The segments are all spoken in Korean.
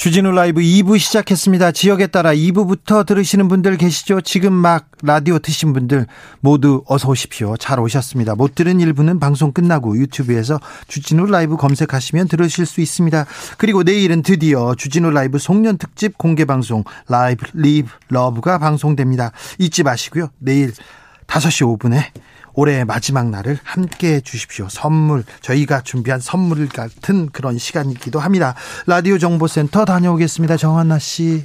주진우 라이브 2부 시작했습니다. 지역에 따라 2부부터 들으시는 분들 계시죠? 지금 막 라디오 트신 분들 모두 어서 오십시오. 잘 오셨습니다. 못 들은 일부는 방송 끝나고 유튜브에서 주진우 라이브 검색하시면 들으실 수 있습니다. 그리고 내일은 드디어 주진우 라이브 송년 특집 공개 방송 라이브 live love가 방송됩니다. 잊지 마시고요. 내일 5시 5분에 올해 마지막 날을 함께 해 주십시오. 선물, 저희가 준비한 선물 같은 그런 시간이기도 합니다. 라디오 정보센터 다녀오겠습니다. 정한나 씨.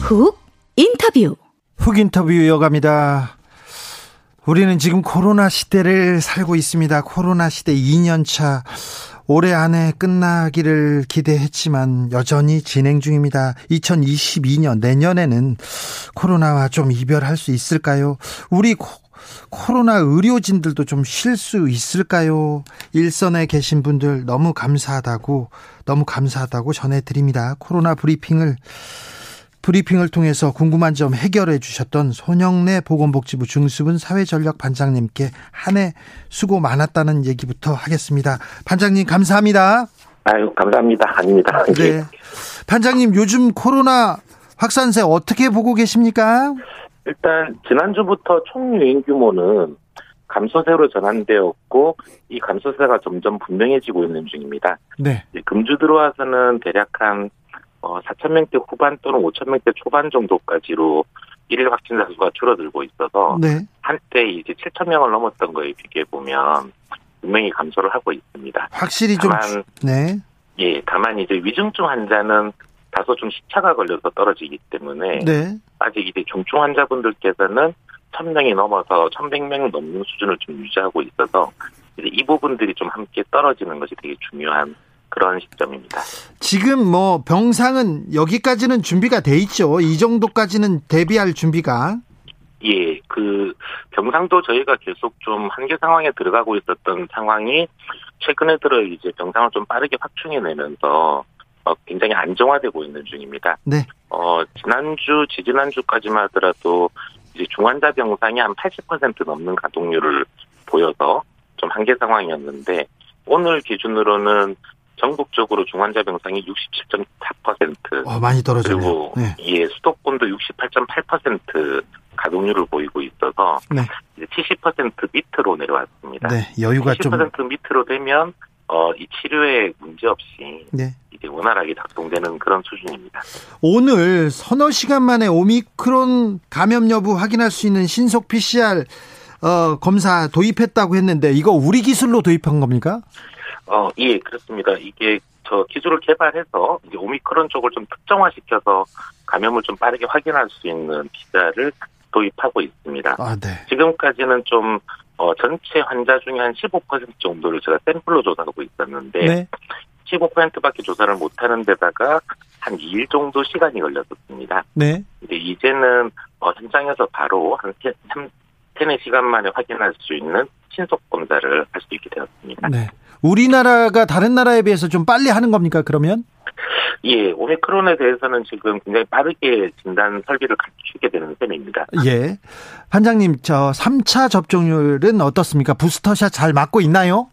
훅 인터뷰. 훅 인터뷰 이어갑니다. 우리는 지금 코로나 시대를 살고 있습니다. 코로나 시대 2년 차. 올해 안에 끝나기를 기대했지만 여전히 진행 중입니다. 2022년 내년에는 코로나와 좀 이별할 수 있을까요? 우리 코, 코로나 의료진들도 좀 쉴 수 있을까요? 일선에 계신 분들 너무 감사하다고 너무 감사하다고 전해드립니다. 코로나 브리핑을 브리핑을 통해서 궁금한 점 해결해 주셨던 손영래 보건복지부 중수분 사회전력 반장님께 한 해 수고 많았다는 얘기부터 하겠습니다. 반장님 감사합니다. 아유 감사합니다. 아닙니다. 네. 반장님 요즘 코로나 확산세 어떻게 보고 계십니까? 일단 지난주부터 총 유행 규모는 감소세로 전환되었고 이 감소세가 점점 분명해지고 있는 중입니다. 네. 금주 들어와서는 대략 한 어, 4천 명대 후반 또는 5천 명대 초반 정도까지로 일일 확진자 수가 줄어들고 있어서 네. 한때 이제 7천 명을 넘었던 거에 비교해 보면 분명히 감소를 하고 있습니다. 확실히 좀 다만 네. 예, 다만 이제 위중증 환자는 다소 좀 시차가 걸려서 떨어지기 때문에 네. 아직 이제 중증 환자분들께서는 1000명이 넘어서 1100명 넘는 수준을 좀 유지하고 있어서 이제 이 부분들이 좀 함께 떨어지는 것이 되게 중요한 그런 시점입니다. 지금 뭐 병상은 여기까지는 준비가 돼 있죠. 이 정도까지는 대비할 준비가 예, 그 병상도 저희가 계속 좀 한계 상황에 들어가고 있었던 상황이 최근에 들어 이제 병상을 좀 빠르게 확충해 내면서 어, 굉장히 안정화되고 있는 중입니다. 네. 어, 지난주, 지지난주까지만 하더라도 이제 중환자 병상이 한 80% 넘는 가동률을 보여서 좀 한계 상황이었는데 오늘 기준으로는 전국적으로 중환자 병상이 67.4% 어, 많이 떨어지네요. 그리고 네. 예 수도권도 68.8% 가동률을 보이고 있어서 네. 이제 70% 밑으로 내려왔습니다. 네. 여유가 좀70% 밑으로 되면 어, 이 치료에 문제 없이 네. 이제 원활하게 작동되는 그런 수준입니다. 오늘 서너 시간 만에 오미크론 감염 여부 확인할 수 있는 신속 PCR 어, 검사 도입했다고 했는데 이거 우리 기술로 도입한 겁니까? 어, 예, 그렇습니다. 이게 저 기술을 개발해서 이제 오미크론 쪽을 좀 특정화시켜서 감염을 좀 빠르게 확인할 수 있는 PCR을 도입하고 있습니다. 아, 네. 지금까지는 좀 어, 전체 환자 중에 한 15% 정도를 제가 샘플로 조사하고 있었는데 네. 15%밖에 조사를 못하는 데다가 한 2일 정도 시간이 걸렸었습니다. 네. 근데 이제는 어, 현장에서 바로 한 3, 3, 시간 만에 확인할 수 있는 신속 검사를 할 수 있게 되었습니다. 네. 우리나라가 다른 나라에 비해서 좀 빨리 하는 겁니까, 그러면? 예, 오미크론에 대해서는 지금 굉장히 빠르게 진단 설비를 갖추게 되는 셈입니다. 예. 반장님, 저 3차 접종률은 어떻습니까? 부스터샷 잘 맞고 있나요?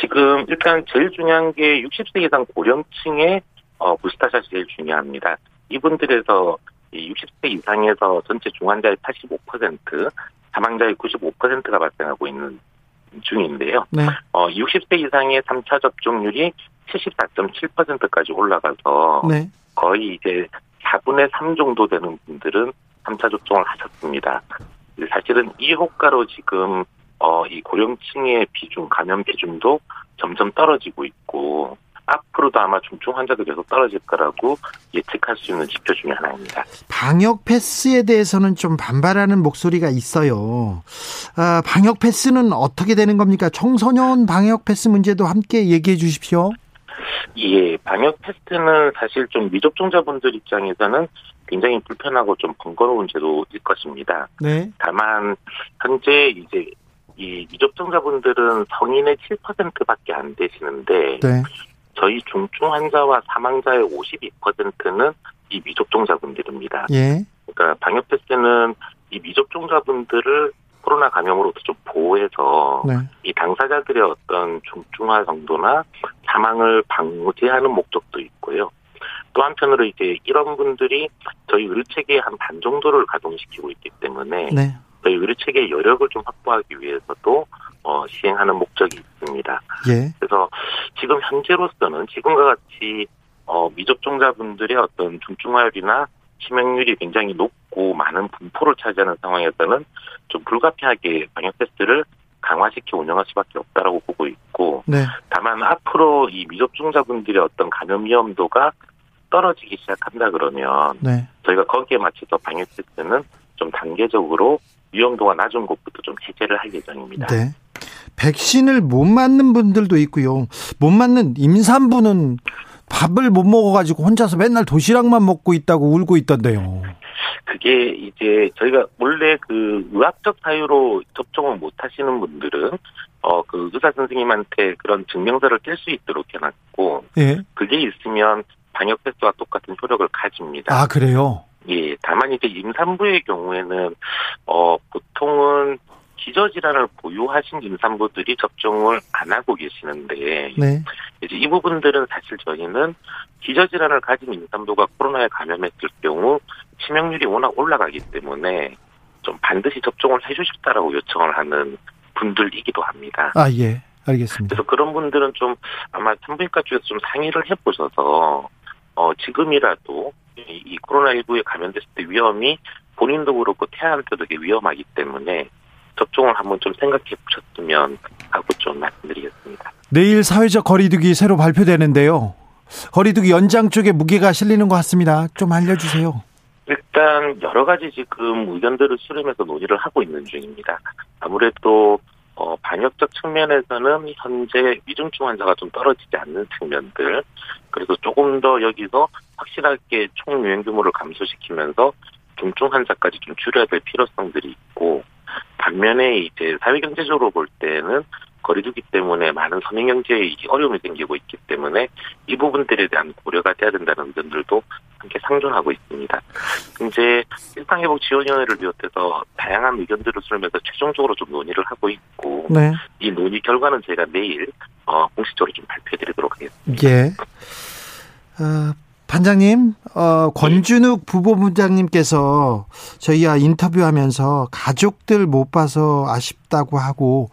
지금 일단 제일 중요한 게 60세 이상 고령층의 어, 부스터샷이 제일 중요합니다. 이분들에서 이 60세 이상에서 전체 중환자의 85%, 사망자의 95%가 발생하고 있는 중인데요. 네. 어, 60세 이상의 3차 접종률이 74.7%까지 올라가서 네. 거의 이제 4분의 3 정도 되는 분들은 3차 접종을 하셨습니다. 사실은 이 효과로 지금 어, 이 고령층의 비중, 감염 비중도 점점 떨어지고 있고 앞으로도 아마 중증 환자도 계속 떨어질 거라고 예측할 수 있는 지표 중에 하나입니다. 방역 패스에 대해서는 좀 반발하는 목소리가 있어요. 아, 방역 패스는 어떻게 되는 겁니까? 청소년 방역 패스 문제도 함께 얘기해 주십시오. 예, 방역 패스는 사실 좀 미접종자분들 입장에서는 굉장히 불편하고 좀 번거로운 제도일 것입니다. 네. 다만 현재 이제 이 미접종자분들은 성인의 7%밖에 안 되시는데 네. 저희 중증 환자와 사망자의 52%는 이 미접종자분들입니다. 예. 그러니까 방역 패스는 이 미접종자분들을 코로나 감염으로부터 좀 보호해서 네. 이 당사자들의 어떤 중증화 정도나 사망을 방지하는 목적도 있고요. 또 한편으로 이제 이런 분들이 저희 의료 체계의 한 반 정도를 가동시키고 있기 때문에 네. 저희 의료 체계의 여력을 좀 확보하기 위해서도 어, 시행하는 목적이 있습니다. 예. 그래서 지금 현재로서는 지금과 같이 어, 미접종자분들의 어떤 중증화율이나 치명률이 굉장히 높고 많은 분포를 차지하는 상황에서는 좀 불가피하게 방역 테스트를 강화시켜 운영할 수밖에 없다라고 보고 있고 네. 다만 앞으로 이 미접종자분들의 어떤 감염 위험도가 떨어지기 시작한다 그러면 네. 저희가 거기에 맞춰서 방역 테스트는 좀 단계적으로 위험도가 낮은 곳부터 좀 해제를 할 예정입니다. 네. 백신을 못 맞는 분들도 있고요. 못 맞는 임산부는 밥을 못 먹어가지고 혼자서 맨날 도시락만 먹고 있다고 울고 있던데요. 그게 이제 저희가 원래 그 의학적 사유로 접종을 못 하시는 분들은 어 그 의사 선생님한테 그런 증명서를 뗄 수 있도록 해놨고 예. 그게 있으면 방역 테스트와 똑같은 효력을 가집니다. 아, 그래요? 예, 다만 이제 임산부의 경우에는 어 보통은 기저질환을 보유하신 임산부들이 접종을 안 하고 계시는데 네. 이제 이 부분들은 사실 저희는 기저질환을 가진 임산부가 코로나에 감염했을 경우 치명률이 워낙 올라가기 때문에 좀 반드시 접종을 해주십사라고 요청을 하는 분들이기도 합니다. 아, 예. 알겠습니다. 그래서 그런 분들은 좀 아마 산부인과 쪽에서 좀 상의를 해보셔서 어 지금이라도 이, 이 코로나19에 감염됐을 때 위험이 본인도 그렇고 태아한테도 되게 위험하기 때문에 접종을 한번 좀 생각해 보셨으면 하고 좀 말씀드리겠습니다. 내일 사회적 거리두기 새로 발표되는데요. 거리두기 연장 쪽에 무게가 실리는 것 같습니다. 좀 알려주세요. 일단 여러 가지 지금 의견들을 수렴해서 논의를 하고 있는 중입니다. 아무래도 어, 방역적 측면에서는 현재 위중증 환자가 좀 떨어지지 않는 측면들, 그래서 조금 더 여기서 확실하게 총 유행 규모를 감소시키면서 중증 환자까지 좀 줄여야 될 필요성들이 있고, 반면에 이제 사회 경제적으로 볼 때는 거리두기 때문에 많은 서민 경제에 어려움이 생기고 있기 때문에 이 부분들에 대한 고려가 돼야 된다는 의견들도 함께 상존하고 있습니다. 이제 일상회복지원위원회를 비롯해서 다양한 의견들을 수렴해서 최종적으로 좀 논의를 하고 있고 네. 이 논의 결과는 저희가 내일 어, 공식적으로 좀 발표해드리도록 하겠습니다. 예. 어, 반장님, 어, 권준욱 부부부장님께서 저희와 인터뷰하면서 가족들 못 봐서 아쉽다고 하고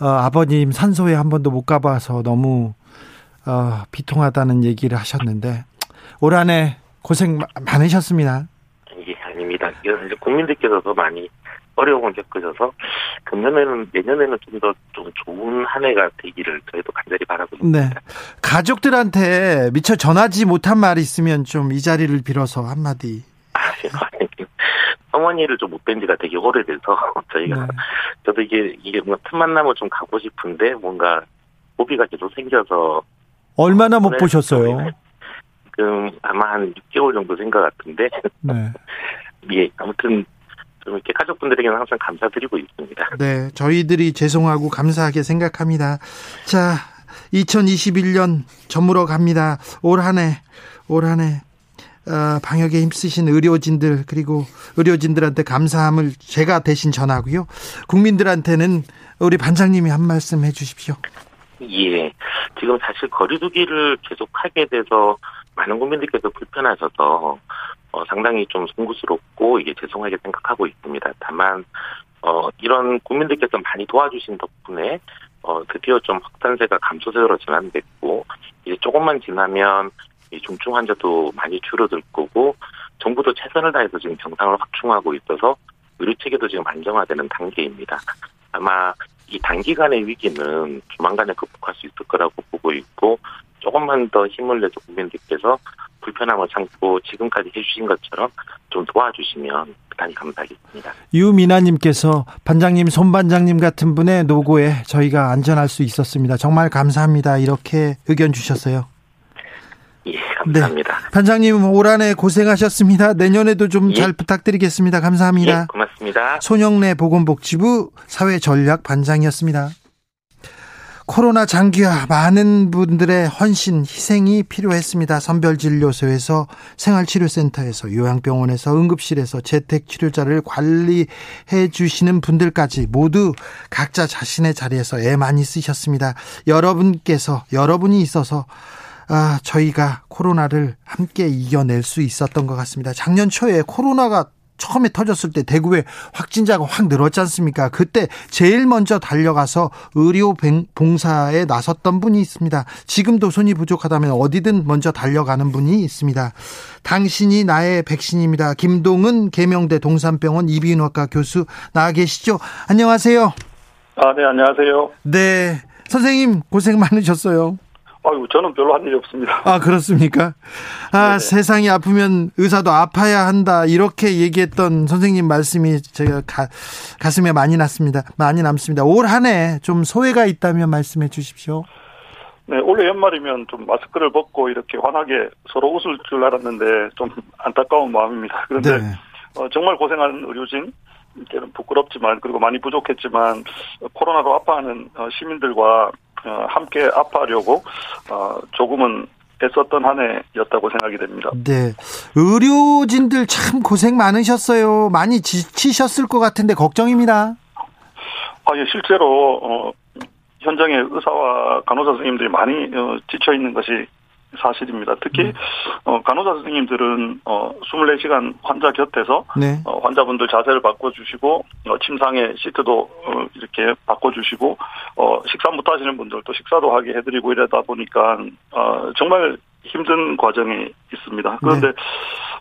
어, 아버님 산소에 한 번도 못 가봐서 너무 어, 비통하다는 얘기를 하셨는데 올 한해 고생 마- 많으셨습니다. 이게 아닙니다. 이건 이제 국민들께서 더 많이 어려움을 겪으셔서 금년에는 내년에는 좀 더 좀 좋은 한 해가 되기를 저희도 간절히 바라고 네. 있습니다. 가족들한테 미처 전하지 못한 말이 있으면 좀 이 자리를 빌어서 한마디. 어머니를 좀 못 뵌 지가 되게 오래돼서 저희가 네. 저도 이게 이게 뭐 틈만 나면 좀 가고 싶은데 뭔가 고비가 계속 생겨서 얼마나 못 네, 보셨어요? 지금 아마 한 6개월 정도 된 것 같은데 네. 예 아무튼 좀 이렇게 가족분들에게는 항상 감사드리고 있습니다. 네, 저희들이 죄송하고 감사하게 생각합니다. 자, 2021년 저물어 갑니다. 올 한 해, 올 한 해, 어, 방역에 힘쓰신 의료진들, 그리고 의료진들한테 감사함을 제가 대신 전하고요. 국민들한테는 우리 반장님이 한 말씀 해 주십시오. 예 지금 사실 거리두기를 계속 하게 돼서 많은 국민들께서 불편하셔서 어, 상당히 좀 송구스럽고 이게 죄송하게 생각하고 있습니다. 다만 어, 이런 국민들께서 많이 도와주신 덕분에 어, 드디어 좀 확산세가 감소세로 전환됐고 이제 조금만 지나면 이 중증 환자도 많이 줄어들 거고 정부도 최선을 다해서 지금 병상을 확충하고 있어서 의료 체계도 지금 안정화되는 단계입니다. 아마 이 단기간의 위기는 조만간에 극복할 수 있을 거라고 보고 있고 조금만 더 힘을 내서 국민들께서 불편함을 참고 지금까지 해주신 것처럼 좀 도와주시면 대단히 감사하겠습니다. 유미나님께서 반장님, 손반장님 같은 분의 노고에 저희가 안전할 수 있었습니다. 정말 감사합니다. 이렇게 의견 주셨어요. 예, 감사합니다. 네. 반장님 올 한해 고생하셨습니다. 내년에도 좀잘 예. 부탁드리겠습니다. 감사합니다. 예, 고맙습니다. 손영래 보건복지부 사회전략 반장이었습니다. 코로나 장기화 많은 분들의 헌신, 희생이 필요했습니다. 선별진료소에서 생활치료센터에서 요양병원에서 응급실에서 재택치료자를 관리해 주시는 분들까지 모두 각자 자신의 자리에서 애 많이 쓰셨습니다. 여러분께서 여러분이 있어서 아, 저희가 코로나를 함께 이겨낼 수 있었던 것 같습니다. 작년 초에 코로나가 처음에 터졌을 때 대구에 확진자가 확 늘었지 않습니까? 그때 제일 먼저 달려가서 의료 봉사에 나섰던 분이 있습니다. 지금도 손이 부족하다면 어디든 먼저 달려가는 분이 있습니다. 당신이 나의 백신입니다. 김동은 계명대 동산병원 이비인후과 교수 나와 계시죠? 안녕하세요. 아, 네, 안녕하세요. 네. 선생님 고생 많으셨어요. 아유, 저는 별로 한 일이 없습니다. 아, 그렇습니까? 아, 네네. 세상이 아프면 의사도 아파야 한다. 이렇게 얘기했던 선생님 말씀이 제가 가, 가슴에 많이 났습니다. 많이 남습니다. 올 한 해 좀 소회가 있다면 말씀해 주십시오. 네, 올해 연말이면 좀 마스크를 벗고 이렇게 환하게 서로 웃을 줄 알았는데 좀 안타까운 마음입니다. 그런데 네. 어, 정말 고생한 의료진, 이제는 부끄럽지만 그리고 많이 부족했지만 코로나로 아파하는 어, 시민들과 어, 함께 아파하려고 어, 조금은 애썼던 한 해였다고 생각이 됩니다. 네. 의료진들 참 고생 많으셨어요. 많이 지치셨을 것 같은데 걱정입니다. 아, 예, 실제로, 어, 현장에 의사와 간호사 선생님들이 많이 어, 지쳐 있는 것이 사실입니다. 특히 음. 어, 간호사 선생님들은 어, 24시간 환자 곁에서 네. 어, 환자분들 자세를 바꿔주시고 어, 침상에 시트도 어, 이렇게 바꿔주시고 어, 식사 못하시는 분들도 식사도 하게 해드리고 이러다 보니까 어, 정말 힘든 과정이 있습니다. 그런데 네.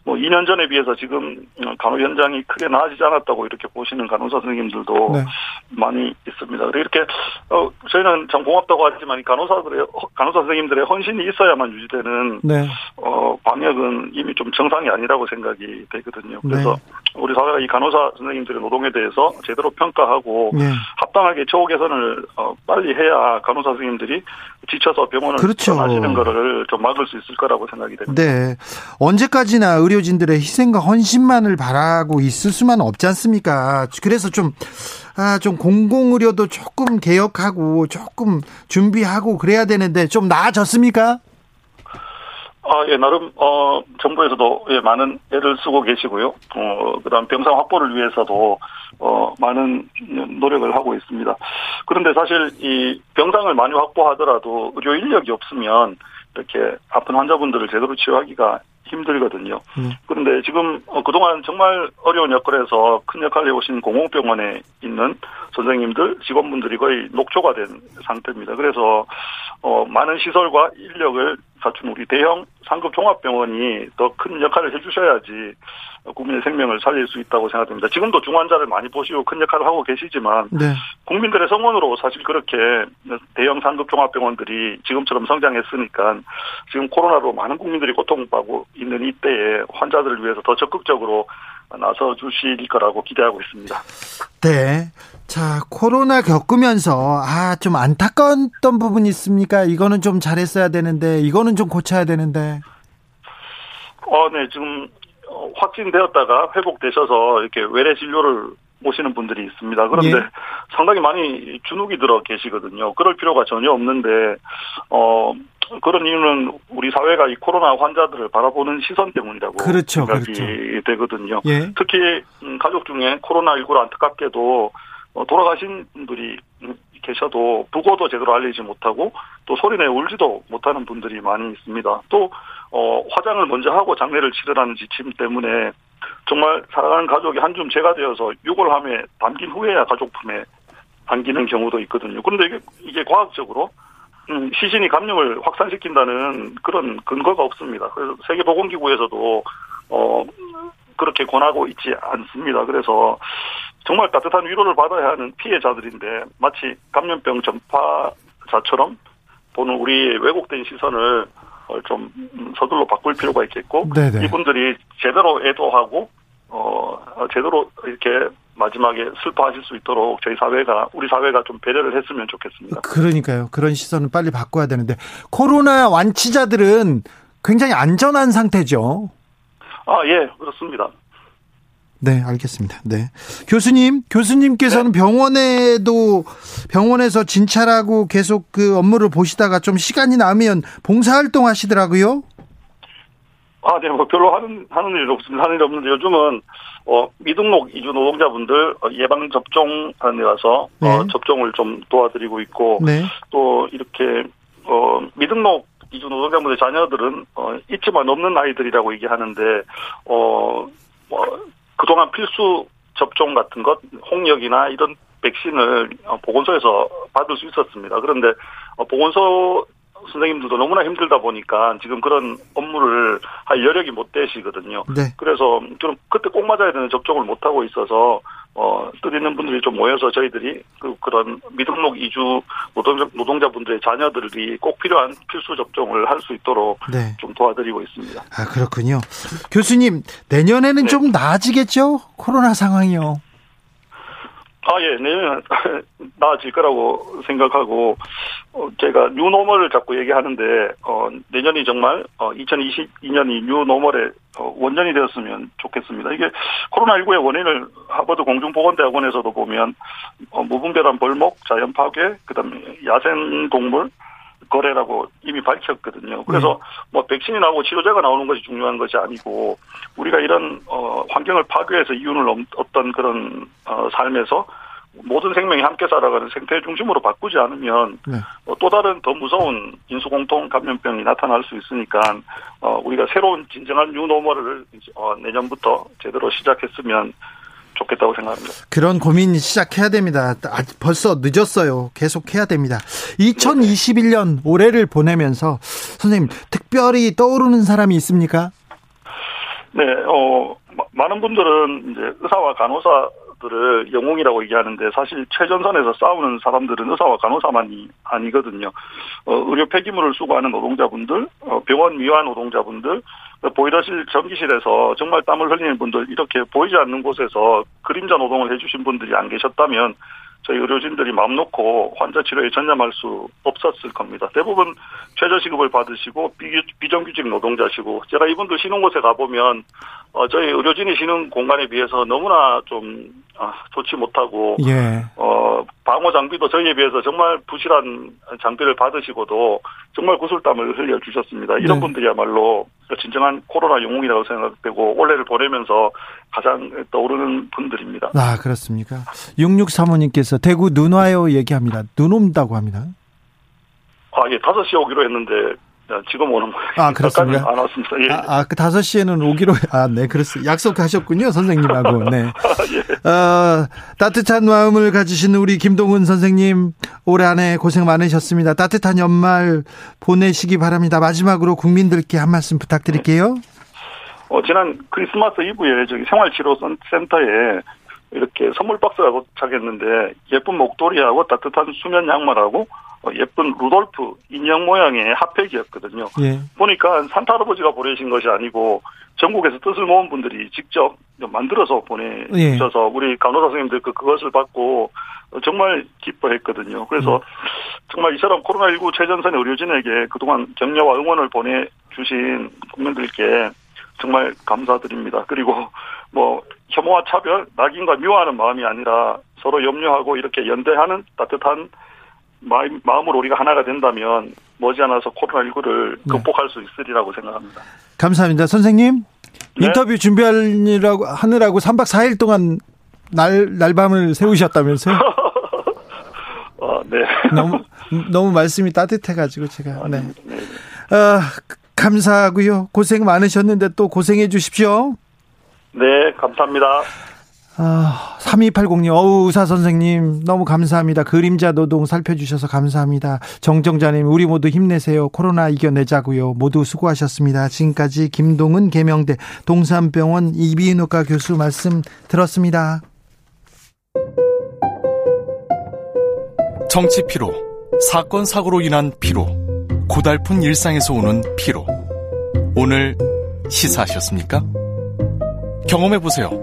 뭐 2년 전에 비해서 지금 간호 현장이 크게 나아지지 않았다고 이렇게 보시는 간호사 선생님들도 네. 많이 있습니다. 이렇게 어 저희는 참 고맙다고 하지만 간호사들의 간호사 선생님들의 헌신이 있어야만 유지되는 네. 어 방역은 이미 좀 정상이 아니라고 생각이 되거든요. 그래서 네. 우리 사회가 이 간호사 선생님들의 노동에 대해서 제대로 평가하고 네. 합당하게 처우 개선을 어 빨리 해야 간호사 선생님들이 지쳐서 병원을 그렇죠. 떠나시는 거를 좀 막을 수 있을 거라고 생각이 됩니다. 네. 언제까지나 의료진들의 희생과 헌신만을 바라고 있을 수만 없지 않습니까? 그래서 좀, 아, 좀 공공의료도 조금 개혁하고 조금 준비하고 그래야 되는데 좀 나아졌습니까? 아, 예, 나름, 어, 정부에서도, 예, 많은 애를 쓰고 계시고요. 어, 그 다음 병상 확보를 위해서도, 어, 많은 노력을 하고 있습니다. 그런데 사실 이 병상을 많이 확보하더라도 의료 인력이 없으면 이렇게 아픈 환자분들을 제대로 치료하기가 힘들거든요. 음. 그런데 지금 어, 그동안 정말 어려운 여건에서 큰 역할을 해오신 공공병원에 있는 선생님들, 직원분들이 거의 녹초가 된 상태입니다. 그래서 어, 많은 시설과 인력을 갖춘 우리 대형 상급 종합병원이 더 큰 역할을 해주셔야지 국민의 생명을 살릴 수 있다고 생각됩니다. 지금도 중환자를 많이 보시고 큰 역할을 하고 계시지만 네. 국민들의 성원으로 사실 그렇게 대형 상급 종합병원들이 지금처럼 성장했으니까 지금 코로나로 많은 국민들이 고통받고 있는 이때에 환자들을 위해서 더 적극적으로 나서 주실 거라고 기대하고 있습니다. 네. 자, 코로나 겪으면서, 아, 좀 안타까웠던 부분이 있습니까? 이거는 좀 잘했어야 되는데, 이거는 좀 고쳐야 되는데. 어, 네, 지금, 어, 확진되었다가 회복되셔서 이렇게 외래 진료를 오시는 분들이 있습니다. 그런데 예. 상당히 많이 주눅이 들어 계시거든요. 그럴 필요가 전혀 없는데, 어, 그런 이유는 우리 사회가 이 코로나 환자들을 바라보는 시선 때문이라고 그렇죠, 생각이 그렇죠. 되거든요. 예. 특히 음, 가족 중에 코로나19로 안타깝게도 어, 돌아가신 분들이 계셔도 부고도 제대로 알리지 못하고 또 소리내 울지도 못하는 분들이 많이 있습니다. 또 어, 화장을 먼저 하고 장례를 치르라는 지침 때문에 정말 사랑하는 가족이 한줌 재가 되어서 유골함에 담긴 후에야 가족품에 담기는 경우도 있거든요. 그런데 이게, 이게 과학적으로 음, 시신이 감염을 확산시킨다는 그런 근거가 없습니다. 그래서 세계보건기구에서도 어 그렇게 권하고 있지 않습니다. 그래서 정말 따뜻한 위로를 받아야 하는 피해자들인데 마치 감염병 전파자처럼 보는 우리 왜곡된 시선을 좀 서둘러 바꿀 필요가 있겠고 네네. 이분들이 제대로 애도하고 어 제대로 이렇게 마지막에 슬퍼하실 수 있도록 저희 사회가 우리 사회가 좀 배려를 했으면 좋겠습니다. 그러니까요. 그런 시선은 빨리 바꿔야 되는데 코로나 완치자들은 굉장히 안전한 상태죠. 아, 예, 그렇습니다. 네, 알겠습니다. 네. 교수님, 교수님께서는 네. 병원에도 병원에서 진찰하고 계속 그 업무를 보시다가 좀 시간이 나면 봉사활동 하시더라고요. 아, 네, 뭐 별로 하는 하는 일 없습니다. 하는 일 없는데 요즘은 어 미등록 이주 노동자분들 어, 예방 접종하는 데 가서 어, 네. 어, 접종을 좀 도와드리고 있고 네. 또 이렇게 어 미등록 이주 노동자분들 자녀들은 어 있지만 없는 아이들이라고 얘기하는데 어 뭐 그동안 필수 접종 같은 것 홍역이나 이런 백신을 어, 보건소에서 받을 수 있었습니다. 그런데 어, 보건소 선생님들도 너무나 힘들다 보니까 지금 그런 업무를 할 여력이 못 되시거든요. 네. 그래서 좀 그때 꼭 맞아야 되는 접종을 못 하고 있어서 어, 뜻 있는 분들이 좀 모여서 저희들이 그, 그런 미등록 이주 노동자, 노동자분들의 자녀들이 꼭 필요한 필수 접종을 할 수 있도록 네. 좀 도와드리고 있습니다. 아, 그렇군요. 교수님, 내년에는 네. 좀 나아지겠죠? 코로나 상황이요. 아, 예, 내년 나아질 거라고 생각하고, 어, 제가 뉴노멀을 자꾸 얘기하는데, 어, 내년이 정말, 어, 2022년이 뉴노멀의 어, 원전이 되었으면 좋겠습니다. 이게 코로나19의 원인을 하버드 공중보건대학원에서도 보면, 어, 무분별한 벌목, 자연 파괴, 그 다음에 야생동물, 거래라고 이미 밝혔거든요. 그래서 네. 뭐 백신이 나오고 치료제가 나오는 것이 중요한 것이 아니고 우리가 이런 어 환경을 파괴해서 이윤을 얻던 그런 어 삶에서 모든 생명이 함께 살아가는 생태 중심으로 바꾸지 않으면 네. 어, 또 다른 더 무서운 인수공통 감염병이 나타날 수 있으니까 어 우리가 새로운 진정한 뉴노멀을 어 내년부터 제대로 시작했으면 좋겠다고 생각합니다. 그런 고민 시작해야 됩니다. 아, 벌써 늦었어요. 계속 해야 됩니다. 2021년 올해를 보내면서 선생님 특별히 떠오르는 사람이 있습니까? 네, 어 많은 분들은 이제 의사와 간호사 들을 영웅이라고 얘기하는데 사실 최전선에서 싸우는 사람들은 의사와 간호사만이 아니거든요. 어, 의료 폐기물을 수거하는 노동자분들, 어, 병원 미화 노동자분들, 보이러실 전기실에서 정말 땀을 흘리는 분들 이렇게 보이지 않는 곳에서 그림자 노동을 해주신 분들이 안 계셨다면 저희 의료진들이 마음 놓고 환자 치료에 전념할 수 없었을 겁니다. 대부분 최저시급을 받으시고 비정규직 노동자시고 제가 이분들 쉬는 곳에 가보면 어, 저희 의료진이 쉬는 공간에 비해서 너무나 좀 아, 좋지 못하고 예. 어, 방호 장비도 저희에 비해서 정말 부실한 장비를 받으시고도 정말 구슬땀을 흘려 주셨습니다. 이런 네. 분들이야말로 진정한 코로나 영웅이라고 생각되고 올해를 보내면서 가장 떠오르는 분들입니다. 아 그렇습니까? 6635님께서 대구 눈 와요 얘기합니다. 눈 온다고 합니다. 아 예, 5시 오기로 했는데 지금 오는 거예요. 아, 그렇습니까? 안 왔습니다. 예. 아, 아, 그 5시에는 오기로, 아, 네, 그렇습니다. 약속하셨군요, 선생님하고. 네. 예. 어, 따뜻한 마음을 가지신 우리 김동훈 선생님, 올해 안에 고생 많으셨습니다. 따뜻한 연말 보내시기 바랍니다. 마지막으로 국민들께 한 말씀 부탁드릴게요. 어, 지난 크리스마스 이브에 저기 생활치료센터에 이렇게 선물 박스가 도착했는데 예쁜 목도리하고 따뜻한 수면 양말하고 어, 예쁜 루돌프 인형 모양의 핫팩이었거든요. 예. 보니까 산타 할아버지가 보내신 것이 아니고 전국에서 뜻을 모은 분들이 직접 만들어서 보내주셔서 예. 우리 간호사 선생님들 그 그것을 받고 정말 기뻐했거든요. 그래서 음. 정말 이처럼 코로나19 최전선의 의료진에게 그동안 격려와 응원을 보내주신 국민들께 정말 감사드립니다. 그리고 뭐 혐오와 차별, 낙인과 미워하는 마음이 아니라 서로 염려하고 이렇게 연대하는 따뜻한 마음, 마음으로 우리가 하나가 된다면 머지않아서 코로나19를 네. 극복할 수 있으리라고 생각합니다. 감사합니다. 선생님, 네? 인터뷰 준비하느라고, 하느라고 3박 4일 동안 날, 날밤을 세우셨다면서요? 어, 네. 너무, 너무 말씀이 따뜻해가지고 제가, 네. 네. 어, 감사하고요. 고생 많으셨는데 또 고생해 주십시오. 네, 감사합니다. 아, 3280님, 어우, 의사 선생님, 너무 감사합니다. 그림자 노동 살펴주셔서 감사합니다. 정정자님, 우리 모두 힘내세요. 코로나 이겨내자고요. 모두 수고하셨습니다. 지금까지 김동은 개명대 동산병원 이비인후과 교수 말씀 들었습니다. 정치 피로, 사건 사고로 인한 피로, 고달픈 일상에서 오는 피로. 오늘 시사하셨습니까? 경험해보세요.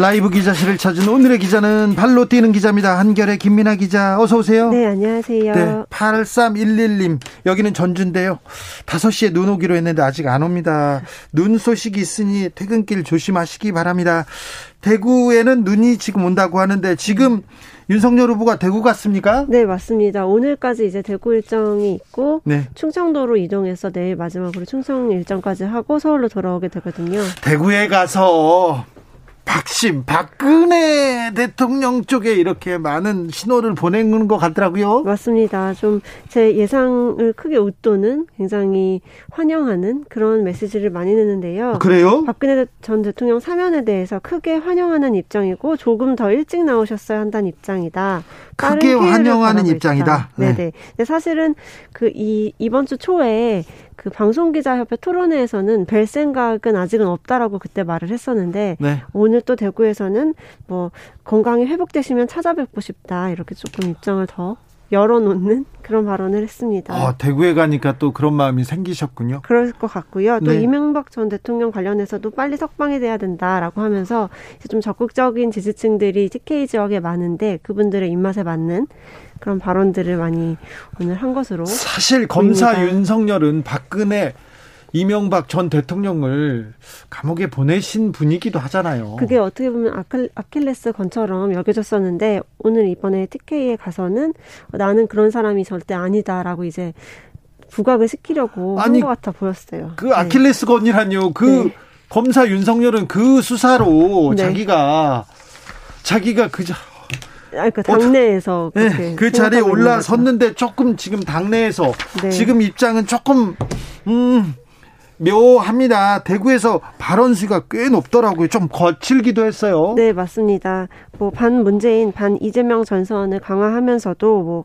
라이브 기자실을 찾은 오늘의 기자는 발로 뛰는 기자입니다. 한결의 김민아 기자 어서 오세요. 네, 안녕하세요. 네, 8311님 여기는 전주인데요. 5시에 눈 오기로 했는데 아직 안 옵니다. 눈 소식이 있으니 퇴근길 조심하시기 바랍니다. 대구에는 눈이 지금 온다고 하는데 지금 윤석열 후보가 대구 갔습니까? 네, 맞습니다. 오늘까지 이제 대구 일정이 있고 네. 충청도로 이동해서 내일 마지막으로 충청 일정까지 하고 서울로 돌아오게 되거든요. 대구에 가서 박심, 박근혜 대통령 쪽에 이렇게 많은 신호를 보내는 것 같더라고요. 맞습니다. 좀 제 예상을 크게 웃도는 굉장히 환영하는 그런 메시지를 많이 내는데요. 그래요? 박근혜 전 대통령 사면에 대해서 크게 환영하는 입장이고 조금 더 일찍 나오셨어야 한다는 입장이다. 크게 환영하는 입장이다. 네. 네 네. 근데 사실은 그 이 이번 주 초에 그 방송기자협회 토론회에서는 뵐 생각은 아직은 없다라고 그때 말을 했었는데 네. 오늘 또 대구에서는 뭐 건강이 회복되시면 찾아뵙고 싶다 이렇게 조금 입장을 더 열어놓는 그런 발언을 했습니다. 아, 대구에 가니까 또 그런 마음이 생기셨군요. 그럴 것 같고요. 또 네. 이명박 전 대통령 관련해서도 빨리 석방이 돼야 된다라고 하면서 좀 적극적인 지지층들이 TK 지역에 많은데 그분들의 입맛에 맞는 그런 발언들을 많이 오늘 한 것으로 사실 검사 보입니다. 윤석열은 박근혜 이명박 전 대통령을 감옥에 보내신 분이기도 하잖아요. 그게 어떻게 보면 아킬레스 건처럼 여겨졌었는데 오늘 이번에 TK에 가서는 나는 그런 사람이 절대 아니다라고 이제 부각을 시키려고 한 것 같아 보였어요. 그 네. 아킬레스 건이라뇨. 그 네. 검사 윤석열은 그 수사로 네. 자기가 자기가 그저 그러니까 당내에서 네, 그 자리에 올라섰는데 조금 지금 당내에서 네. 지금 입장은 조금 음 묘합니다. 대구에서 발언 수가 꽤 높더라고요. 좀 거칠기도 했어요. 네, 맞습니다. 뭐 반 문재인, 반 이재명 전선을 강화하면서도 뭐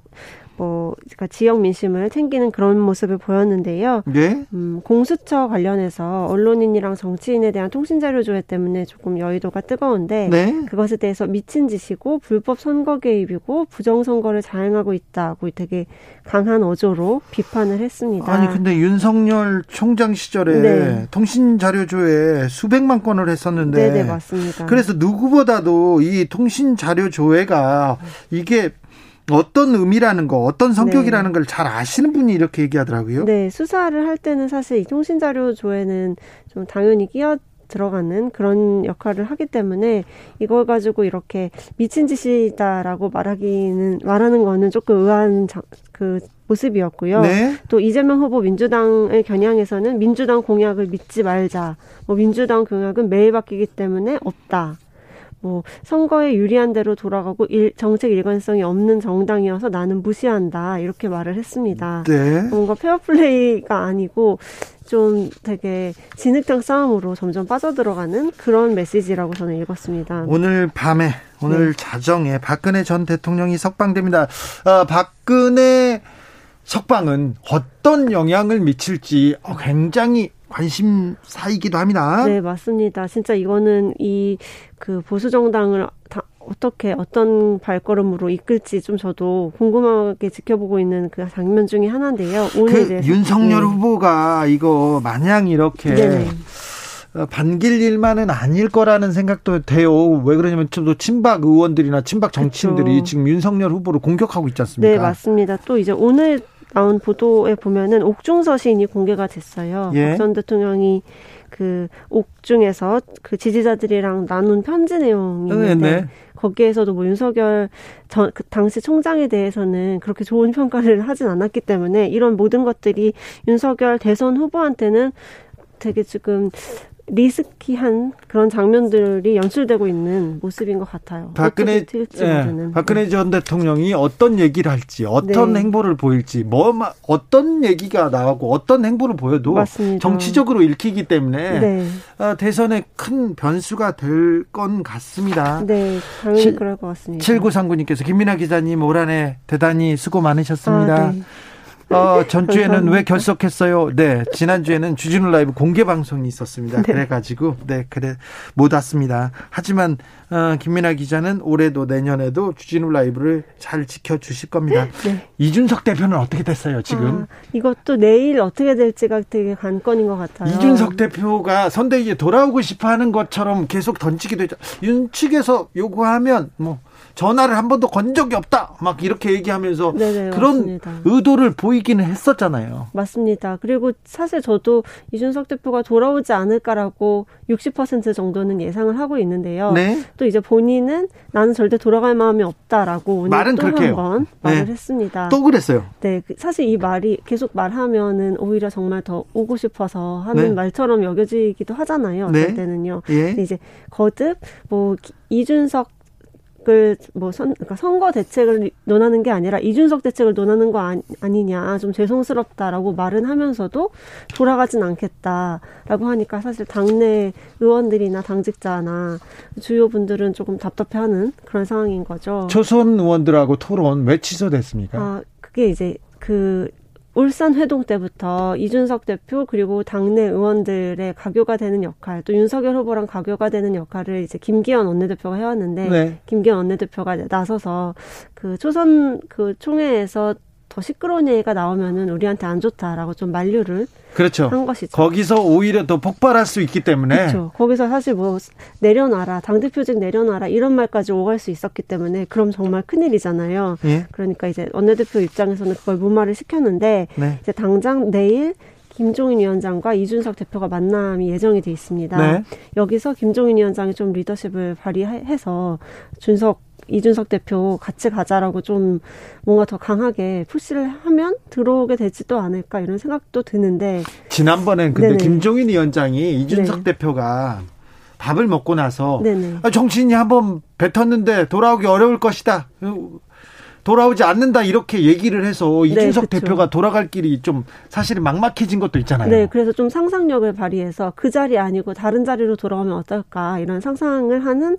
뭐 그러니까 지역 민심을 챙기는 그런 모습을 보였는데요. 네. 음, 공수처 관련해서 언론인이랑 정치인에 대한 통신 자료 조회 때문에 조금 여의도가 뜨거운데 네. 그것에 대해서 미친 짓이고 불법 선거 개입이고 부정 선거를 자행하고 있다고 되게 강한 어조로 비판을 했습니다. 아니 근데 윤석열 총장 시절에 네. 통신 자료 조회 수백만 건을 했었는데 네, 네, 맞습니다. 그래서 누구보다도 이 통신 자료 조회가 이게 어떤 의미라는 거, 어떤 성격이라는 네. 걸잘 아시는 분이 이렇게 얘기하더라고요. 네, 수사를 할 때는 사실 이 통신자료 조회는 좀 당연히 끼어 들어가는 그런 역할을 하기 때문에 이걸 가지고 이렇게 미친 짓이다라고 말하기는 말하는 거는 조금 의아한 자, 그 모습이었고요. 네. 또 이재명 후보 민주당을 겨냥해서는 민주당 공약을 믿지 말자. 뭐 민주당 공약은 매일 바뀌기 때문에 없다. 뭐 선거에 유리한 대로 돌아가고 일, 정책 일관성이 없는 정당이어서 나는 무시한다 이렇게 말을 했습니다. 네. 뭔가 페어플레이가 아니고 좀 되게 진흙탕 싸움으로 점점 빠져들어가는 그런 메시지라고 저는 읽었습니다. 오늘 밤에 오늘 네. 자정에 박근혜 전 대통령이 석방됩니다. 어, 박근혜 석방은 어떤 영향을 미칠지 어, 굉장히 관심사이기도 합니다. 네, 맞습니다. 진짜 이거는 이 그 보수 정당을 다 어떻게 어떤 발걸음으로 이끌지 좀 저도 궁금하게 지켜보고 있는 그 장면 중에 하나인데요. 오늘 그 윤석열 네. 후보가 이거 마냥 이렇게 네 반길 일만은 아닐 거라는 생각도 돼요. 왜 그러냐면 또 친박 의원들이나 친박 정치인들이 그렇죠. 지금 윤석열 후보를 공격하고 있지 않습니까? 네, 맞습니다. 또 이제 오늘 나온 보도에 보면은 옥중 서신이 공개가 됐어요. 예. 박전 대통령이 그 옥중에서 그 지지자들이랑 나눈 편지 내용이 네, 있는데 네, 네. 거기에서도 뭐 윤석열 전, 그 당시 총장에 대해서는 그렇게 좋은 평가를 하진 않았기 때문에 이런 모든 것들이 윤석열 대선 후보한테는 되게 지금 리스키한 그런 장면들이 연출되고 있는 모습인 것 같아요. 박근혜 예, 박근혜 네. 전 대통령이 어떤 얘기를 할지, 어떤 네. 행보를 보일지, 뭐 어떤 얘기가 나오고 어떤 행보를 보여도 맞습니다. 정치적으로 읽히기 때문에 네. 어, 대선에 큰 변수가 될 건 같습니다. 네, 당연히 시, 그럴 것 같습니다. 7939님께서 김민아 기자님 올 한 해 대단히 수고 많으셨습니다. 아, 네. 어, 전주에는 왜 결석했어요? 네, 지난주에는 주진우 라이브 공개 방송이 있었습니다. 네. 그래가지고, 네, 그래, 못 왔습니다. 하지만, 어, 김민아 기자는 올해도 내년에도 주진우 라이브를 잘 지켜주실 겁니다. 네. 이준석 대표는 어떻게 됐어요, 지금? 아, 이것도 내일 어떻게 될지가 되게 관건인 것 같아요. 이준석 대표가 선대위에 돌아오고 싶어 하는 것처럼 계속 던지기도 했죠. 윤 측에서 요구하면, 뭐, 전화를 한 번도 건 적이 없다. 막 이렇게 얘기하면서 네네, 그런 맞습니다. 의도를 보이기는 했었잖아요. 맞습니다. 그리고 사실 저도 이준석 대표가 돌아오지 않을까라고 60% 정도는 예상을 하고 있는데요. 네. 또 이제 본인은 나는 절대 돌아갈 마음이 없다라고 오늘 말은 또한 번 말을 네. 했습니다. 또 그랬어요. 네, 그 사실 이 말이 계속 말하면은 오히려 정말 더 오고 싶어서 하는 네. 말처럼 여겨지기도 하잖아요. 어떨 네. 때는요. 예. 이제 거듭 뭐 이준석 대책을 뭐 선, 그러니까 선거 대책을 논하는 게 아니라 이준석 대책을 논하는 거 아니, 아니 냐 좀 죄송스럽다라고 말은 하면서도 돌아가진 않겠다라고 하니까 사실 당내 의원들이나 당직자나 주요 분들은 조금 답답해하는 그런 상황인 거죠. 초선 의원들하고 토론 왜 취소됐습니까? 아 그게 이제 그 울산 회동 때부터 이준석 대표 그리고 당내 의원들의 가교가 되는 역할 또 윤석열 후보랑 가교가 되는 역할을 이제 김기현 원내대표가 해왔는데 네. 김기현 원내대표가 나서서 그 초선 그 총회에서 더 시끄러운 얘기가 나오면은 우리한테 안 좋다라고 좀 만류를 그렇죠. 한 것이죠. 거기서 오히려 더 폭발할 수 있기 때문에 그렇죠. 거기서 사실 뭐 내려놔라 당 대표직 내려놔라 이런 말까지 오갈 수 있었기 때문에 그럼 정말 큰 일이잖아요. 예? 그러니까 이제 원내대표 입장에서는 그걸 무마를 시켰는데 네. 이제 당장 내일 김종인 위원장과 이준석 대표가 만남이 예정이 돼 있습니다. 네. 여기서 김종인 위원장이 좀 리더십을 발휘해서 준석 이준석 대표 같이 가자라고 좀 뭔가 더 강하게 푸시를 하면 들어오게 되지도 않을까 이런 생각도 드는데 지난번엔 근데 네네. 김종인 위원장이 이준석 네. 대표가 밥을 먹고 나서 아, 정신이 한번 뱉었는데 돌아오기 어려울 것이다. 돌아오지 않는다 이렇게 얘기를 해서 네, 이준석 네, 대표가 돌아갈 길이 좀 사실은 막막해진 것도 있잖아요. 네, 그래서 좀 상상력을 발휘해서 그 자리 아니고 다른 자리로 돌아오면 어떨까 이런 상상을 하는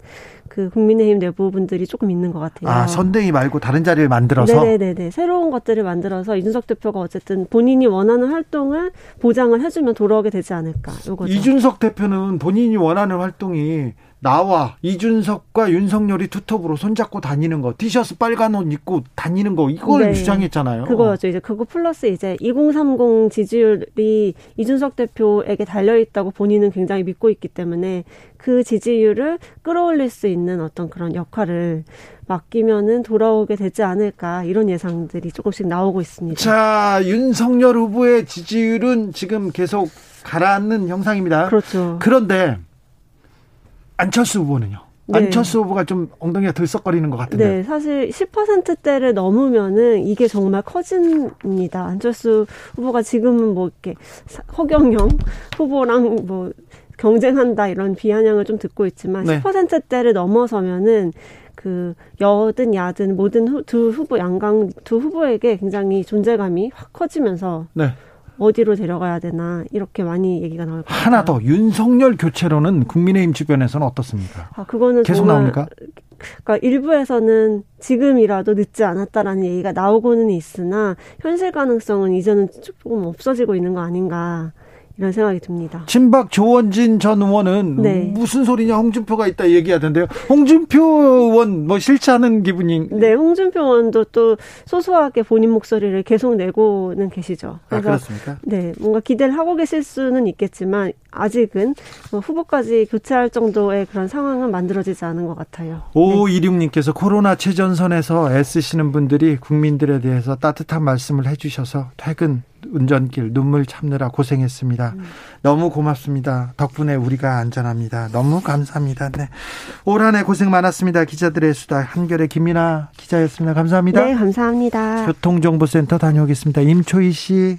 그 국민의힘 내부 분들이 조금 있는 것 같아요. 아, 선대위 말고 다른 자리를 만들어서? 네네네. 새로운 것들을 만들어서 이준석 대표가 어쨌든 본인이 원하는 활동을 보장을 해주면 돌아오게 되지 않을까. 요거죠. 이준석 대표는 본인이 원하는 활동이 나와 이준석과 윤석열이 투톱으로 손잡고 다니는 거 티셔츠 빨간 옷 입고 다니는 거 이걸 네. 주장했잖아요. 그거였죠. 이제 그거 플러스 이제 2030 지지율이 이준석 대표에게 달려 있다고 본인은 굉장히 믿고 있기 때문에 그 지지율을 끌어올릴 수 있는 어떤 그런 역할을 맡기면은 돌아오게 되지 않을까 이런 예상들이 조금씩 나오고 있습니다. 자, 윤석열 후보의 지지율은 지금 계속 가라앉는 형상입니다. 그렇죠. 그런데 안철수 후보는요? 네. 안철수 후보가 좀 엉덩이가 들썩거리는 것 같은데. 네, 사실 10%대를 넘으면은 이게 정말 커집니다. 안철수 후보가 지금은 뭐 이렇게 허경영 후보랑 뭐 경쟁한다 이런 비아냥을 좀 듣고 있지만 네. 10%대를 넘어서면은 그 여든 야든 모든 후, 두 후보 양강 두 후보에게 굉장히 존재감이 확 커지면서 네. 어디로 데려가야 되나 이렇게 많이 얘기가 나올 것 같아요. 하나 더 윤석열 교체로는 국민의힘 주변에서는 어떻습니까? 아 그거는 계속 나옵니까? 그러니까 일부에서는 지금이라도 늦지 않았다라는 얘기가 나오고는 있으나 현실 가능성은 이제는 조금 없어지고 있는 거 아닌가. 이런 생각이 듭니다. 친박 조원진 전 의원은 네. 무슨 소리냐 홍준표가 있다 얘기하던데요. 홍준표 의원 뭐 싫지않은 기분이. 네, 홍준표 의원도 또 소소하게 본인 목소리를 계속 내고는 계시죠. 아, 그래서 아, 그렇습니까? 네, 뭔가 기대를 하고 계실 수는 있겠지만 아직은 뭐 후보까지 교체할 정도의 그런 상황은 만들어지지 않은 것 같아요. 오이륙님께서 네. 코로나 최전선에서 애쓰시는 분들이 국민들에 대해서 따뜻한 말씀을 해주셔서 퇴근 운전길 눈물 참느라 고생했습니다. 음. 너무 고맙습니다. 덕분에 우리가 안전합니다. 너무 감사합니다. 네. 올 한해 고생 많았습니다. 기자들의 수다 한결의 김민아 기자였습니다. 감사합니다. 네, 감사합니다. 교통정보센터 다녀오겠습니다. 임초희 씨.